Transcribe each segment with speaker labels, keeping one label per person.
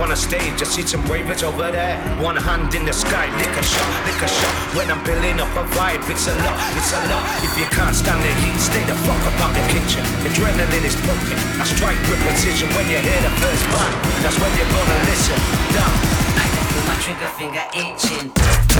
Speaker 1: On a stage, I see some ravers over there. One hand in the sky, lick a shot, lick a shot. When I'm building up a vibe, it's a lot, it's a lot. If you can't stand the heat, stay the fuck about the kitchen. Adrenaline is pumping. I strike with precision when you hear the first bang. That's when you're gonna listen. Down.
Speaker 2: I can feel my trigger finger itching.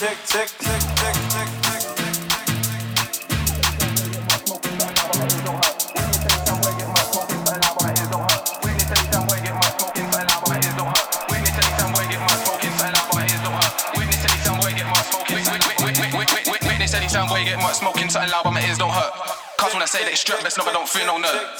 Speaker 1: tick, tick, tick, tick, tick, tick. Anytime where you get my smoking, something loud, but my ears don't hurt. Cause when I say
Speaker 2: that
Speaker 1: it's strapped, that's not,
Speaker 2: I don't feel
Speaker 1: no nut.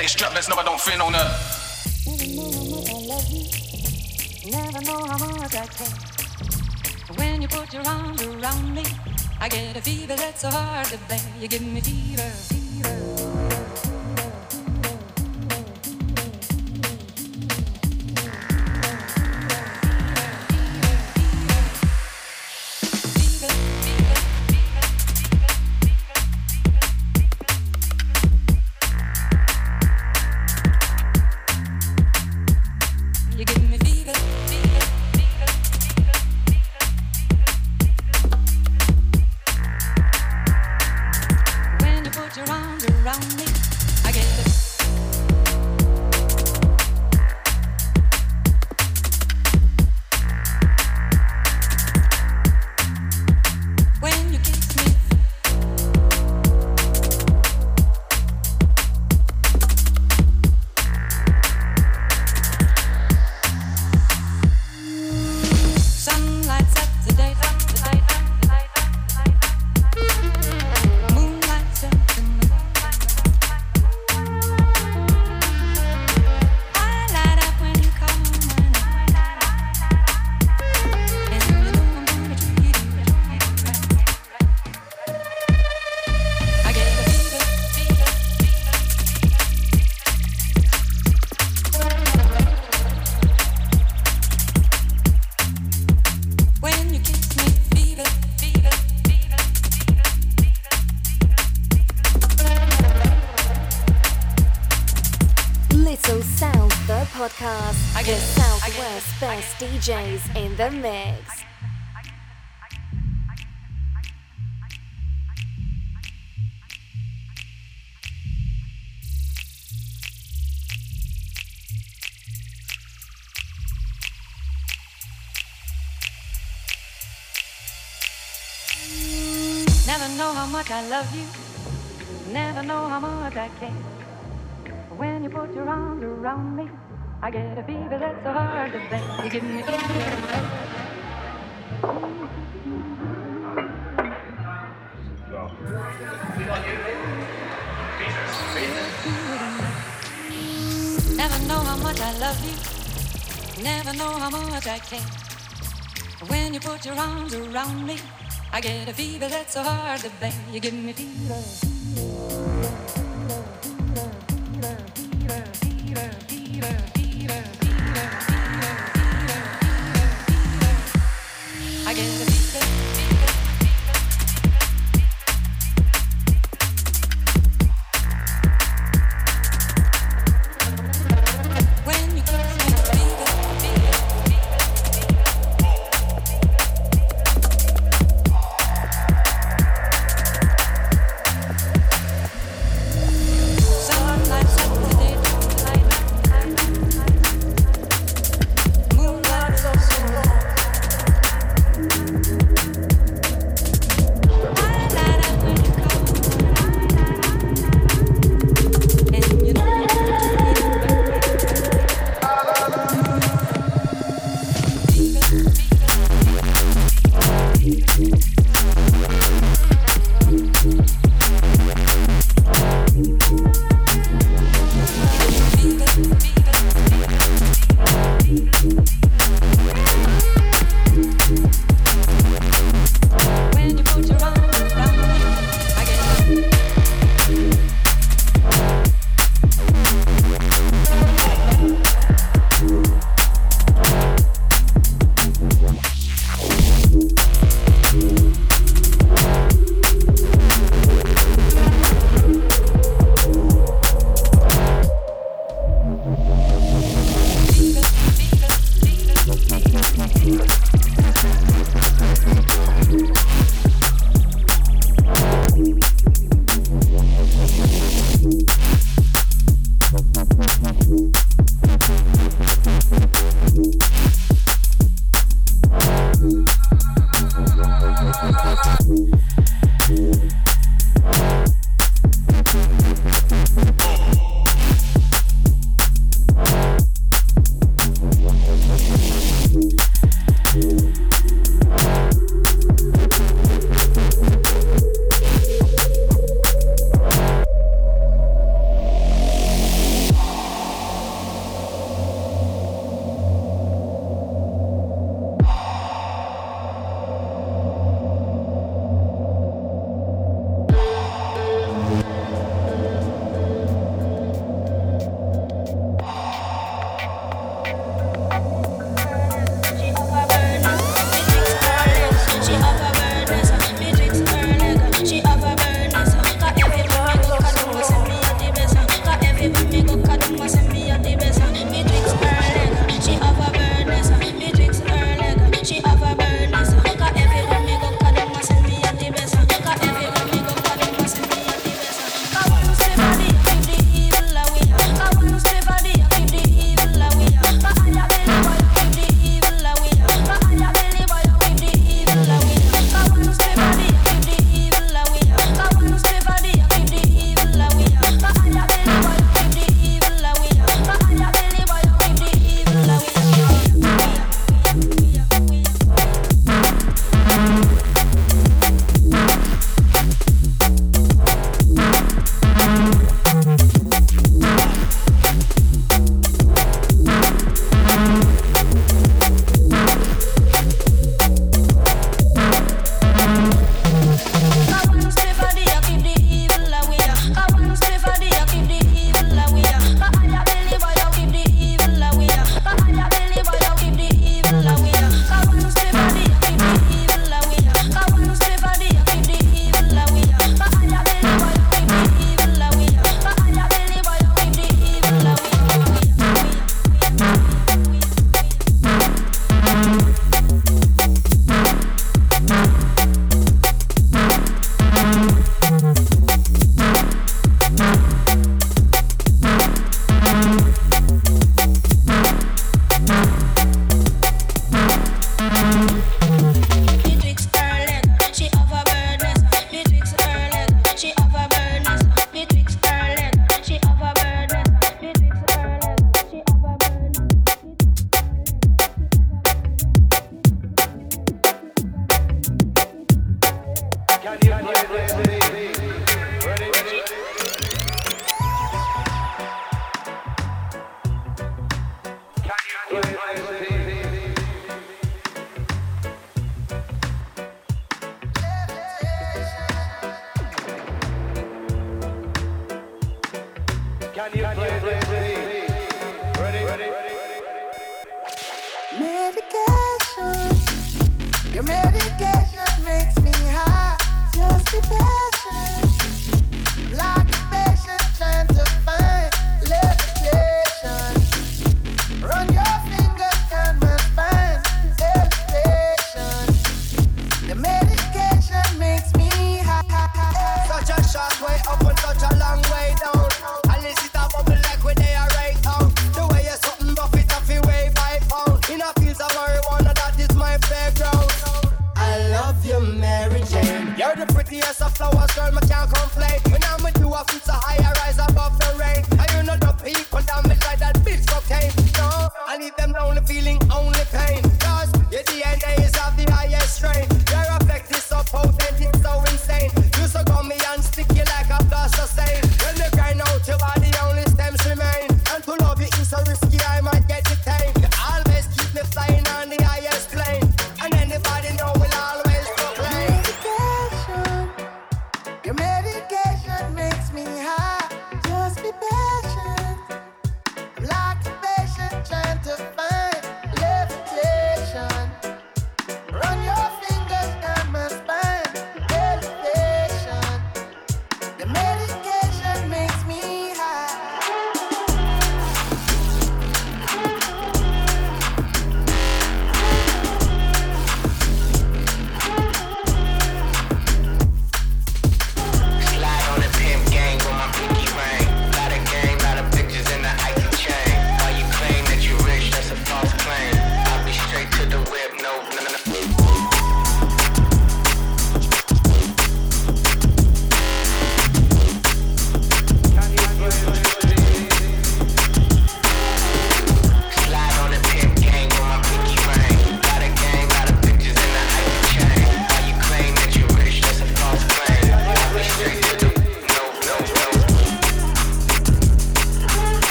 Speaker 1: they strapped, let's I don't fin on her. Never know how much I care. When you put your arm around me,
Speaker 2: I
Speaker 1: get a fever that's so hard to
Speaker 3: bear.
Speaker 4: You give me fever. DJs in the mix.
Speaker 3: Never know how much I love you. Never know how much I care. When you put your arms around me, I get a fever that's so hard to bear. You give me fever. Never know how much I love you. Never know how much I care. When you put your arms around me, I get a fever that's so hard to bear. You give me fever.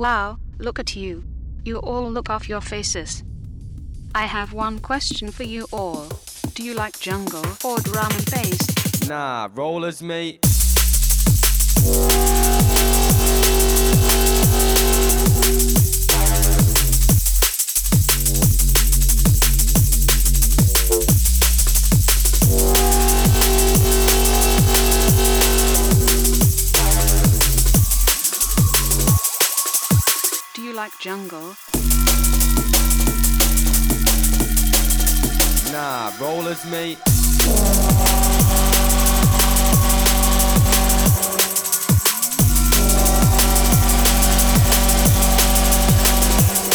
Speaker 5: Wow, look at you. You all look off your faces. I have one question for you all. Do you like jungle or drum and bass?
Speaker 6: Nah, rollers, mate.
Speaker 5: Jungle?
Speaker 6: Nah, rollers, mate.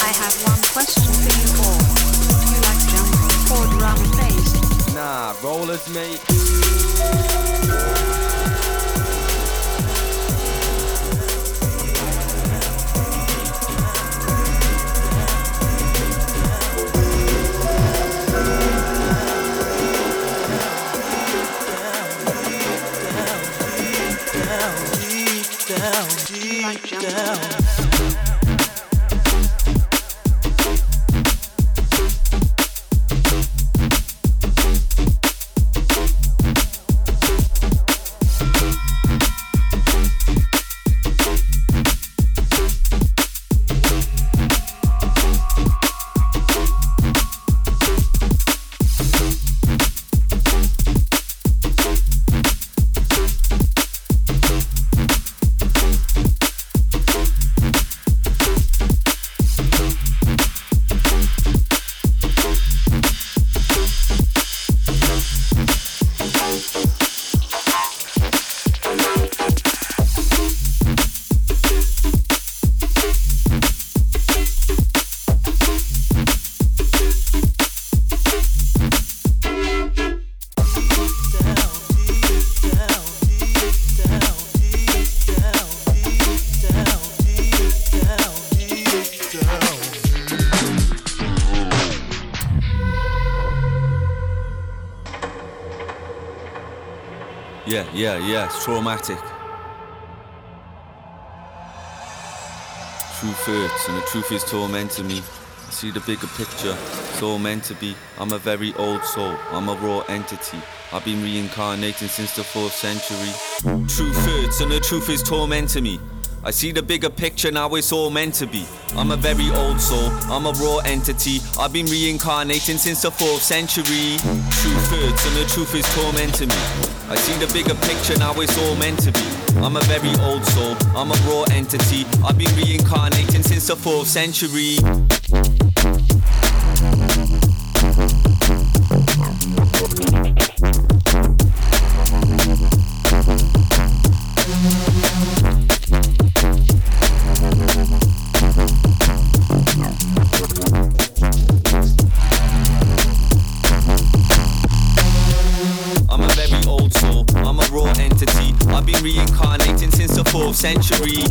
Speaker 5: I have one question for you all. Do you like jungle or drum and bass?
Speaker 6: Nah, rollers, mate.
Speaker 7: Yeah, it's traumatic. Truth hurts, and the truth is tormenting me. I see the bigger picture, it's all meant to be. I'm a very old soul, I'm a raw entity. I've been reincarnating since the 4th century. Truth hurts, and the truth is tormenting me. I see the bigger picture, now it's all meant to be. I'm a very old soul, I'm a raw entity. I've been reincarnating since the 4th century. Truth hurts, and the truth is tormenting me. I see the bigger picture, now it's all meant to be. I'm a very old soul, I'm a raw entity. I've been reincarnating since the 4th century. Century.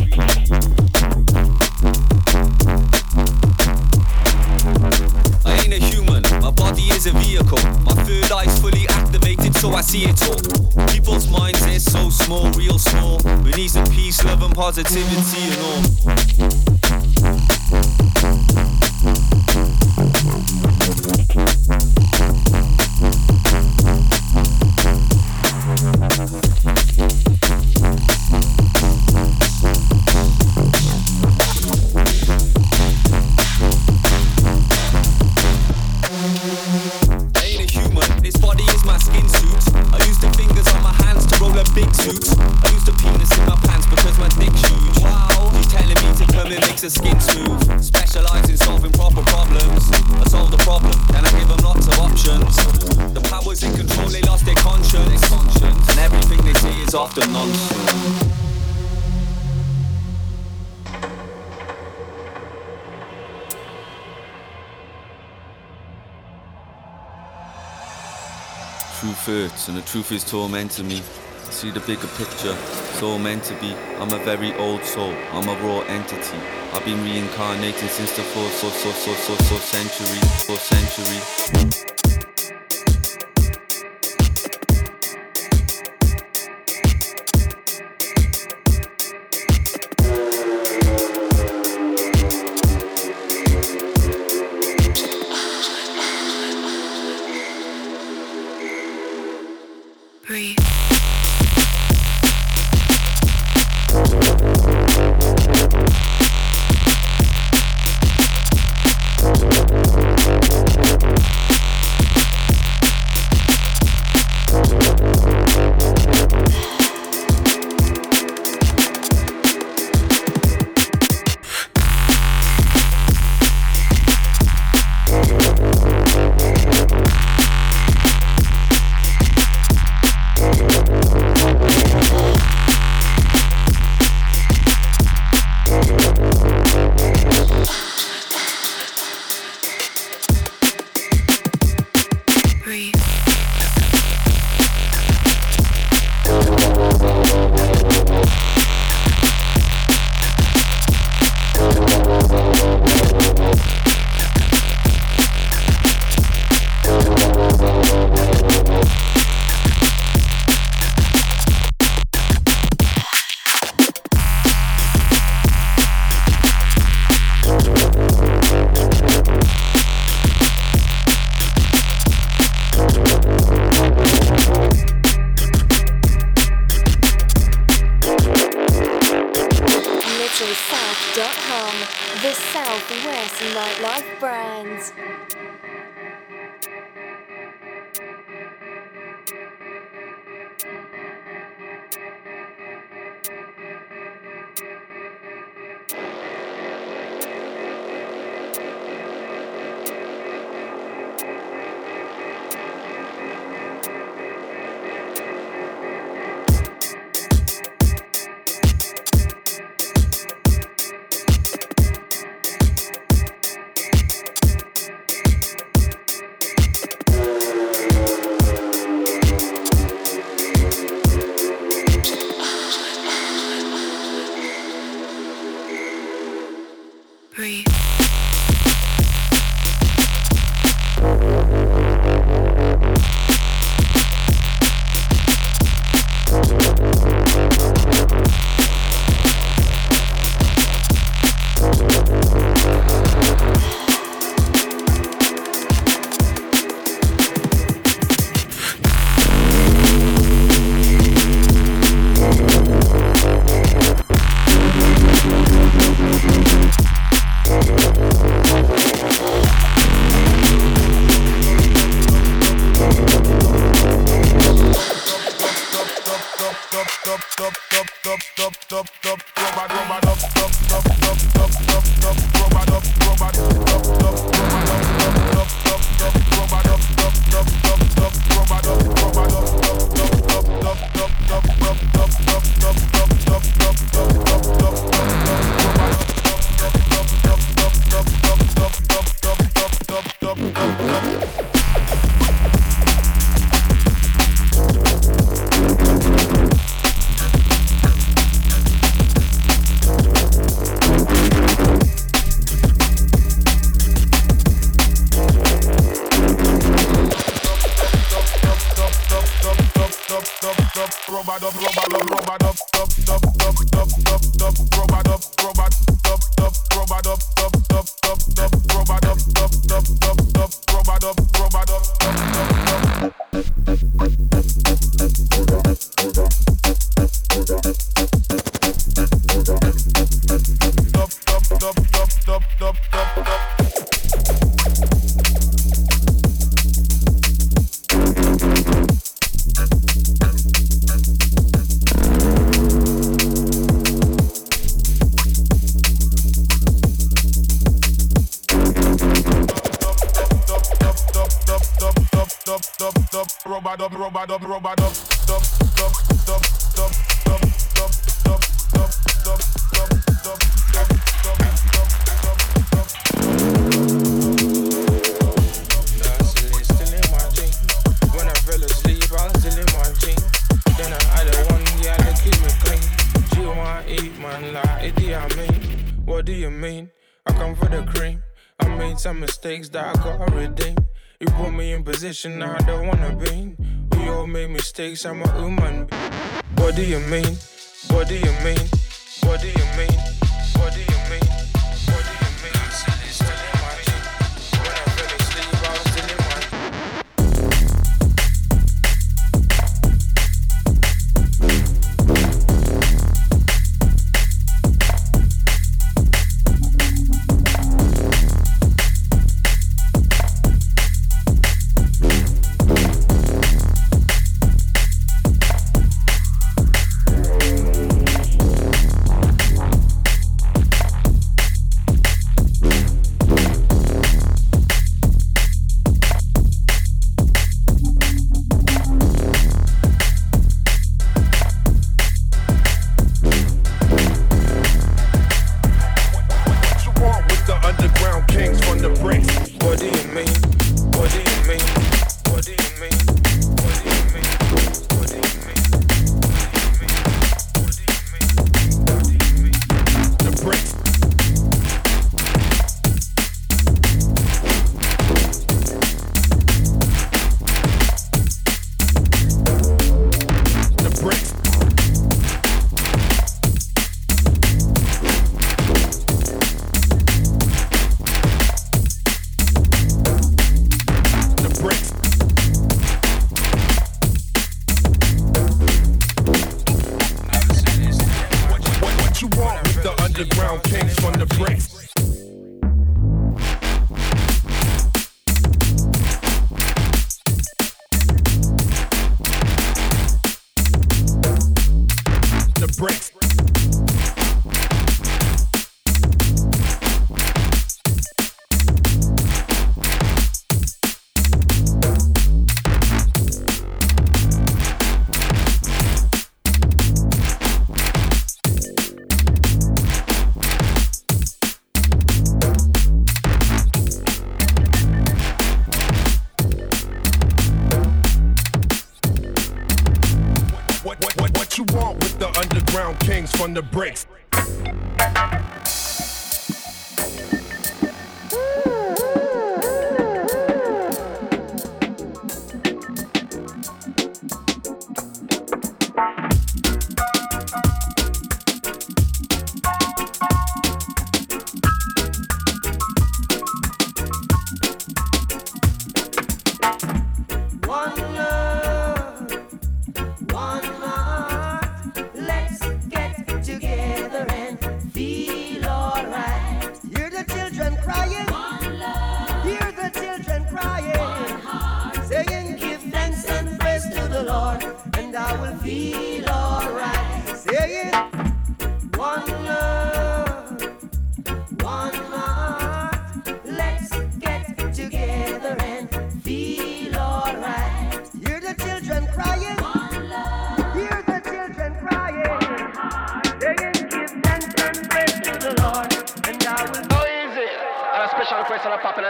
Speaker 7: I ain't a human, my body is a vehicle. My third eye's fully activated, so I see it all. People's minds, they're so small, real small. We need some peace, love, and positivity and all. Truth is tormenting me. See the bigger picture, it's all meant to be. I'm a very old soul, I'm a raw entity. I've been reincarnating since the 4th, so, so, so, so, so century, 4th century.
Speaker 8: Position I don't wanna be. We all make mistakes, I'm a human. What do you mean? What do you mean? What do you mean?
Speaker 9: breath.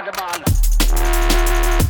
Speaker 9: Guatemala.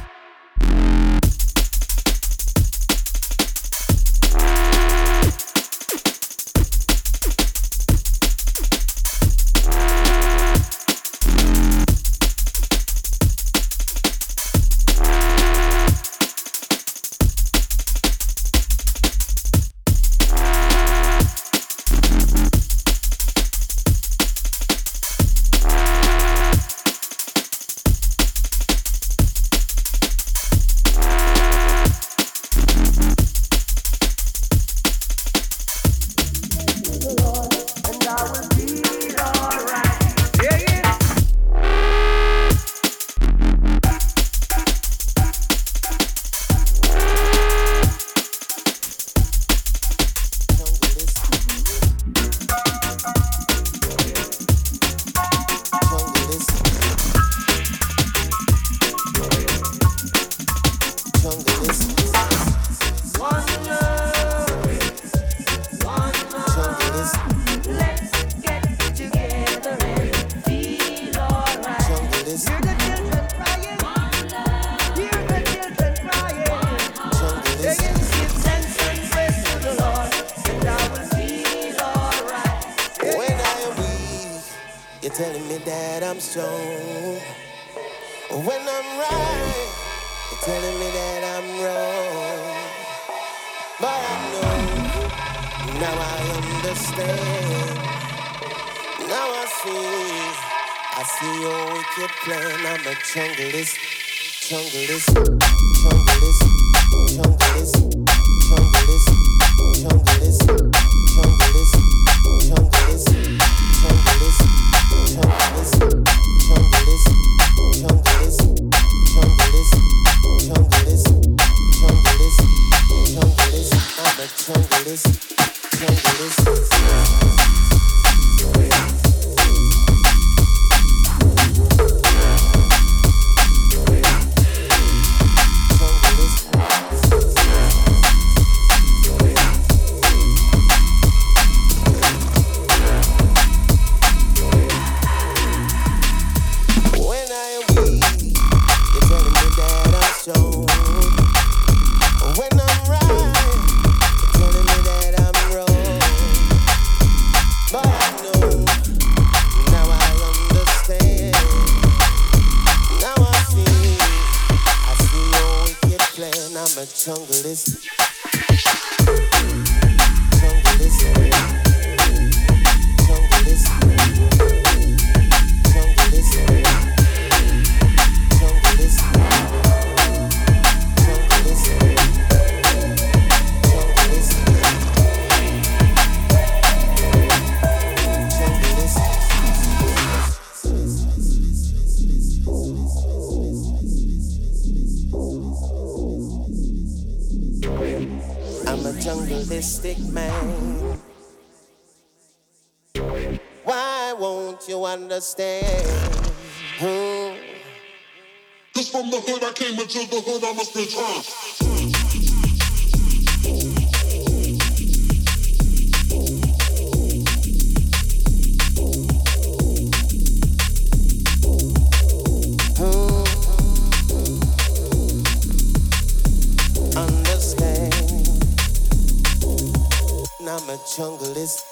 Speaker 9: I'm a junglist.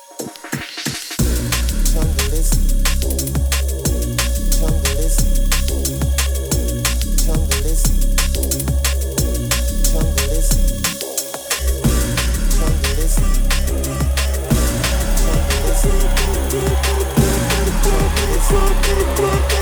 Speaker 9: Junglist. Junglist. Junglist. Junglist.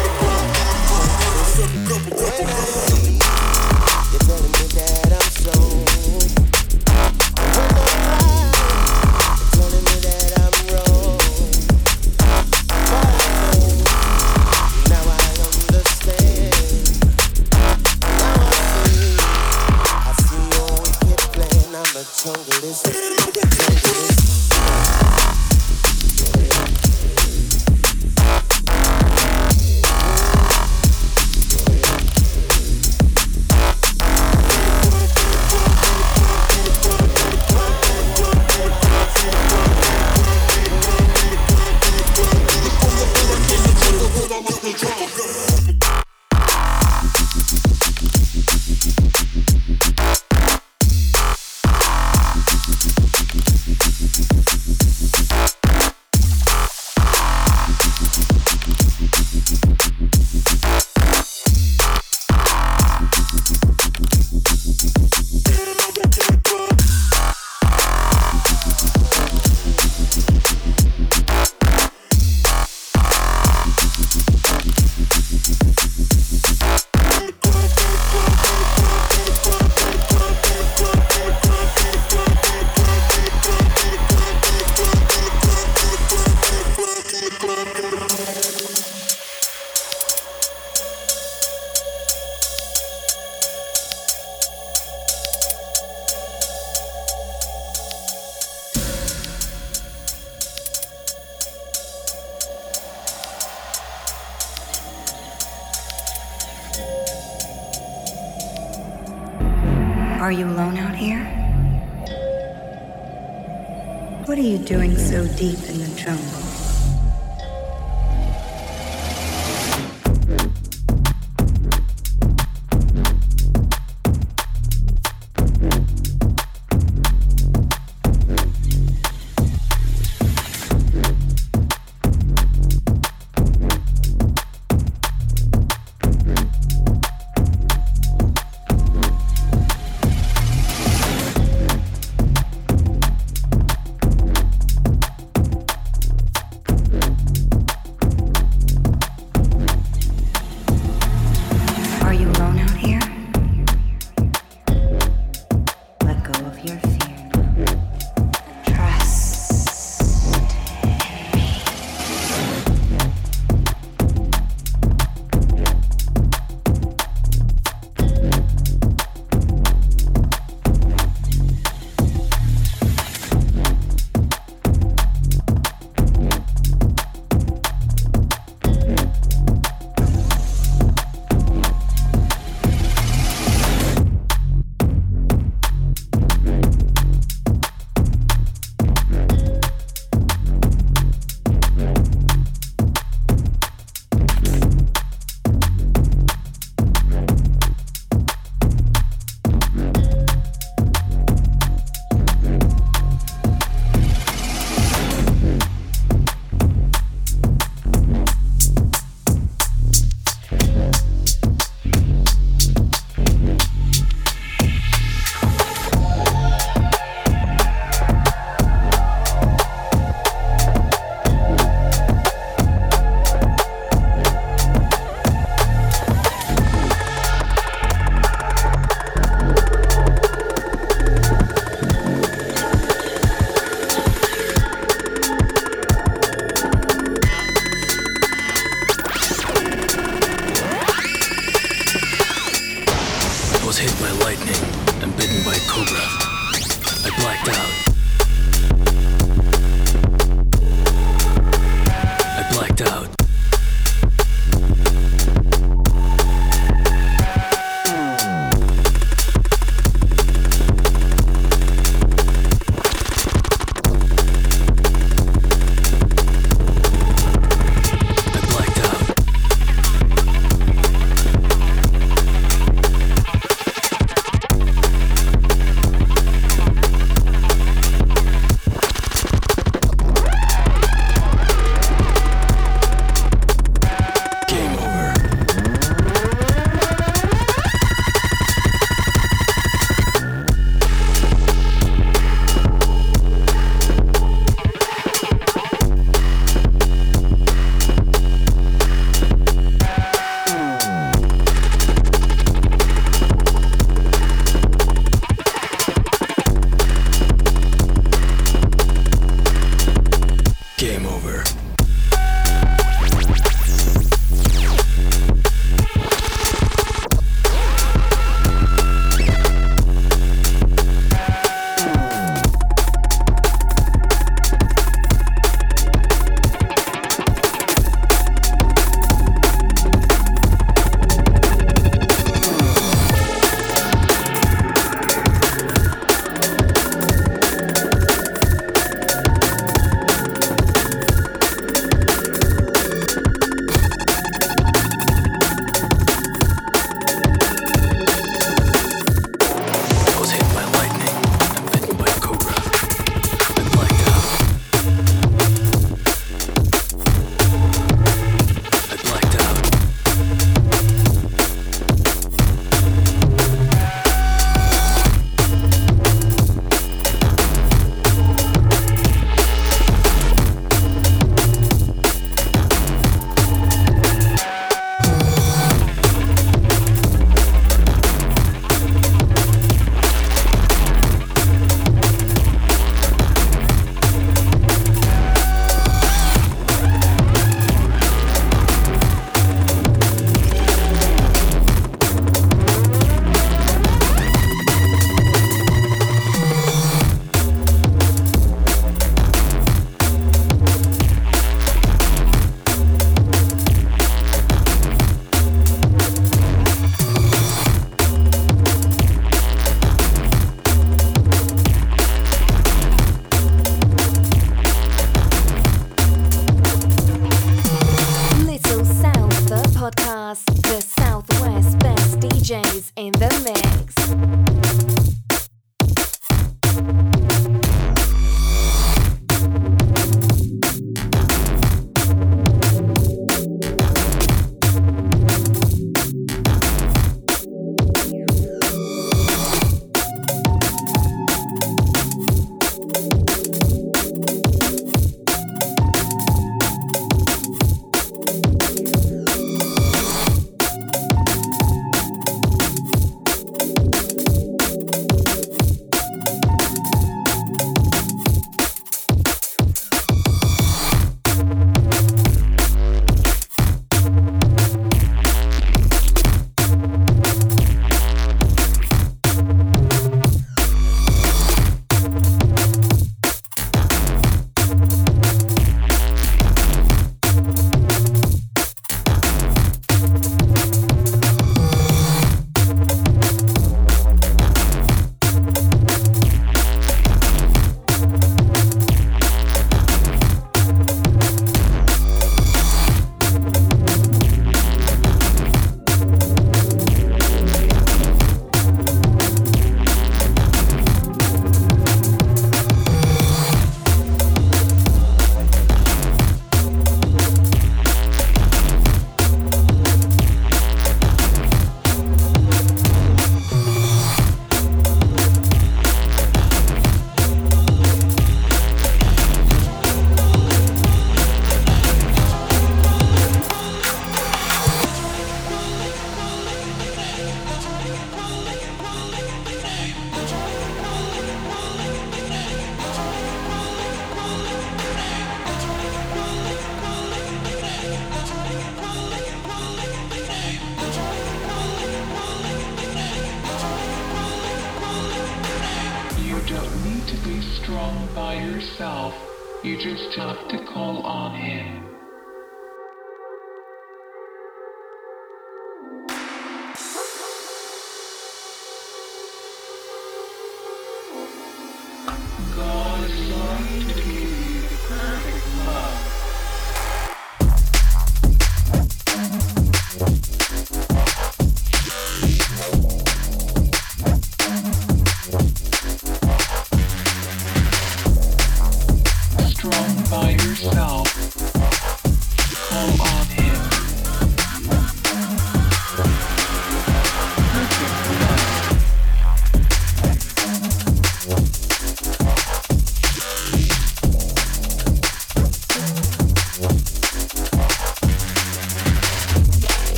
Speaker 10: Are you alone out here? What are you doing so deep in the jungle?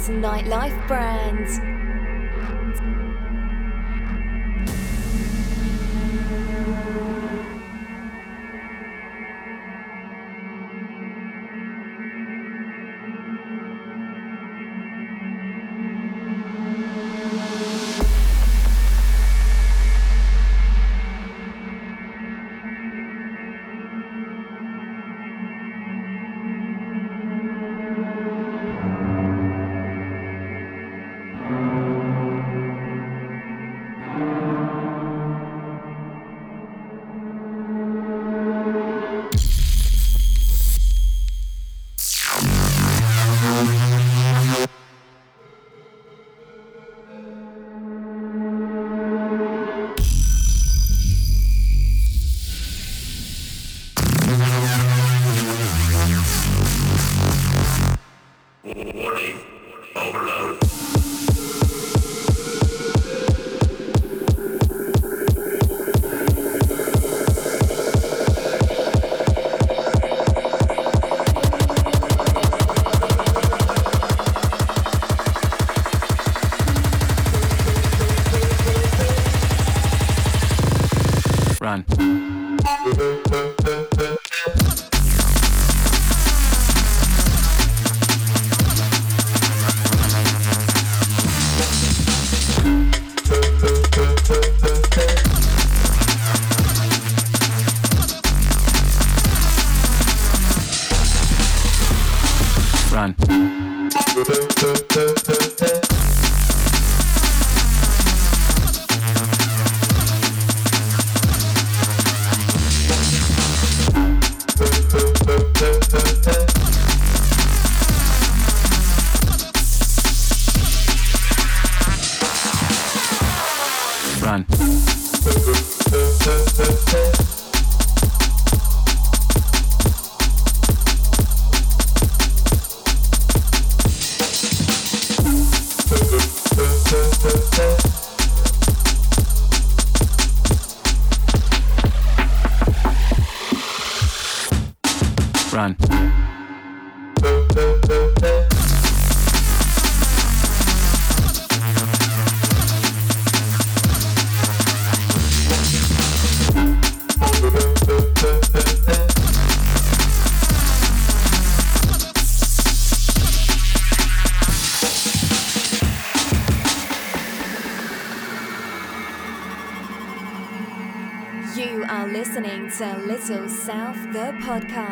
Speaker 4: Southwest nightlife brand. Little South, the podcasts.